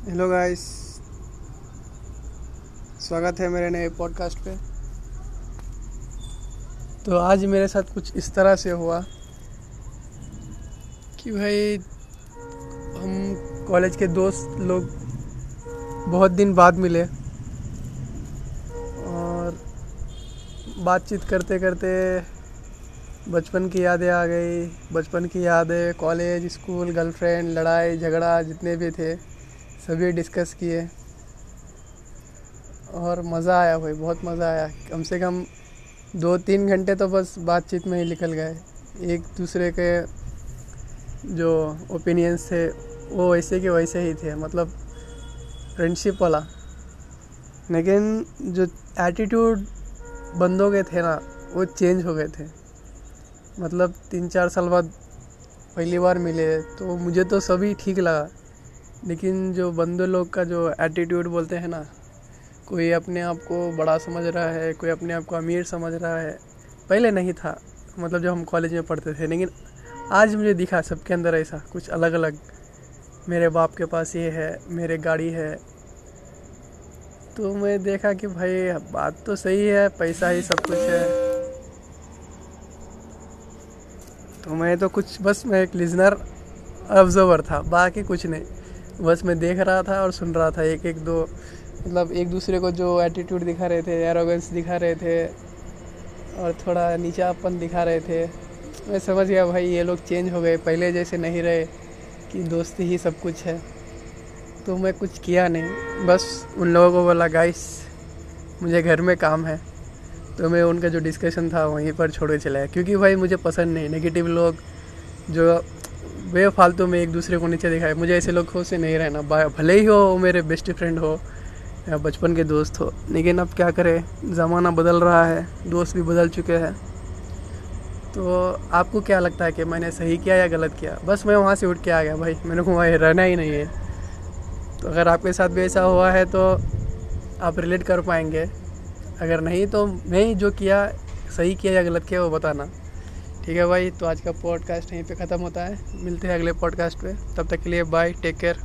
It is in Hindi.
हेलो गाइस स्वागत है मेरे नए पॉडकास्ट पे। तो आज मेरे साथ कुछ इस तरह से हुआ कि भाई, हम कॉलेज के दोस्त लोग बहुत दिन बाद मिले और बातचीत करते करते बचपन की यादें आ गई। बचपन की यादें कॉलेज स्कूल गर्लफ्रेंड लड़ाई, झगड़ा, जितने भी थे। सभी डिस्कस किए। और मज़ा आया भाई, बहुत मज़ा आया। कम से कम दो तीन घंटे तो बस बातचीत में ही निकल गए। एक दूसरे के जो ओपिनियंस थे, वो वैसे के वैसे ही थे मतलब फ्रेंडशिप वाला। लेकिन जो एटीट्यूड बंदों के थे ना, वो चेंज हो गए थे। मतलब तीन चार साल बाद पहली बार मिले तो मुझे तो सभी ठीक लगा। लेकिन जो बंदे लोग का जो एटीट्यूड बोलते हैं ना, कोई अपने आप को बड़ा समझ रहा है, कोई अपने आप को अमीर समझ रहा है, पहले नहीं था मतलब जब हम कॉलेज में पढ़ते थे, लेकिन आज मुझे दिखा सबके अंदर ऐसा, कुछ अलग अलग मेरे बाप के पास ये है, मेरे गाड़ी है। तो मैं देखा कि भाई बात तो सही है, पैसा ही सब कुछ है। तो मैं तो कुछ, बस मैं एक लिजनर ऑब्जर्वर था, बाकी कुछ नहीं। बस मैं देख रहा था और सुन रहा था। एक एक, दो मतलब एक दूसरे को जो एटीट्यूड दिखा रहे थे एरोगेंस दिखा रहे थे और थोड़ा नीचापन दिखा रहे थे। मैं समझ गया भाई, ये लोग चेंज हो गए। पहले जैसे नहीं रहे कि दोस्ती ही सब कुछ है। तो मैं कुछ किया नहीं। बस उन लोगों को बोला गाइस मुझे घर में काम है। तो मैं उनका जो डिस्कशन था, वहीं पर छोड़ के चलाया क्योंकि भाई मुझे पसंद नहीं। नेगेटिव लोग जो बेफालतू में एक दूसरे को नीचे दिखाए। मुझे ऐसे लोग से नहीं रहना। भले ही हो मेरे बेस्ट फ्रेंड हो, या बचपन के दोस्त हो। लेकिन अब क्या करें? ज़माना बदल रहा है, दोस्त भी बदल चुके हैं। तो आपको क्या लगता है कि मैंने सही किया या गलत किया? बस मैं वहाँ से उठ के आ गया भाई। मैंने को वहाँ, रहना ही नहीं है। तो अगर आपके साथ भी ऐसा हुआ है तो आप रिलेट कर पाएँगे। अगर नहीं तो मैं जो किया, सही किया या गलत किया, वो बताना। ठीक है भाई तो आज का पॉडकास्ट यहीं पे ख़त्म होता है। मिलते हैं अगले पॉडकास्ट पे। तब तक के लिए बाय टेक केयर